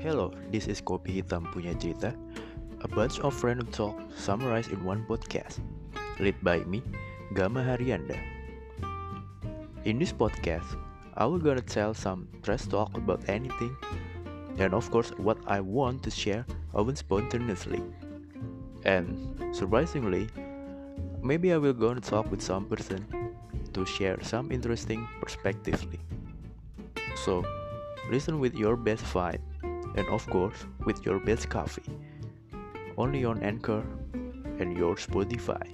Hello, this is Kopi Hitam Punya Cerita, a bunch of random talk summarized in one podcast, led by me, Gama Haryanda. In this podcast, I will gonna tell some trash talk about anything, and of course, what I want to share often spontaneously. And surprisingly, maybe I will gonna talk with some person to share some interesting perspectively. So, listen with your best vibe, and of course, with your best coffee. Only on Anchor and your Spotify.